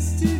used to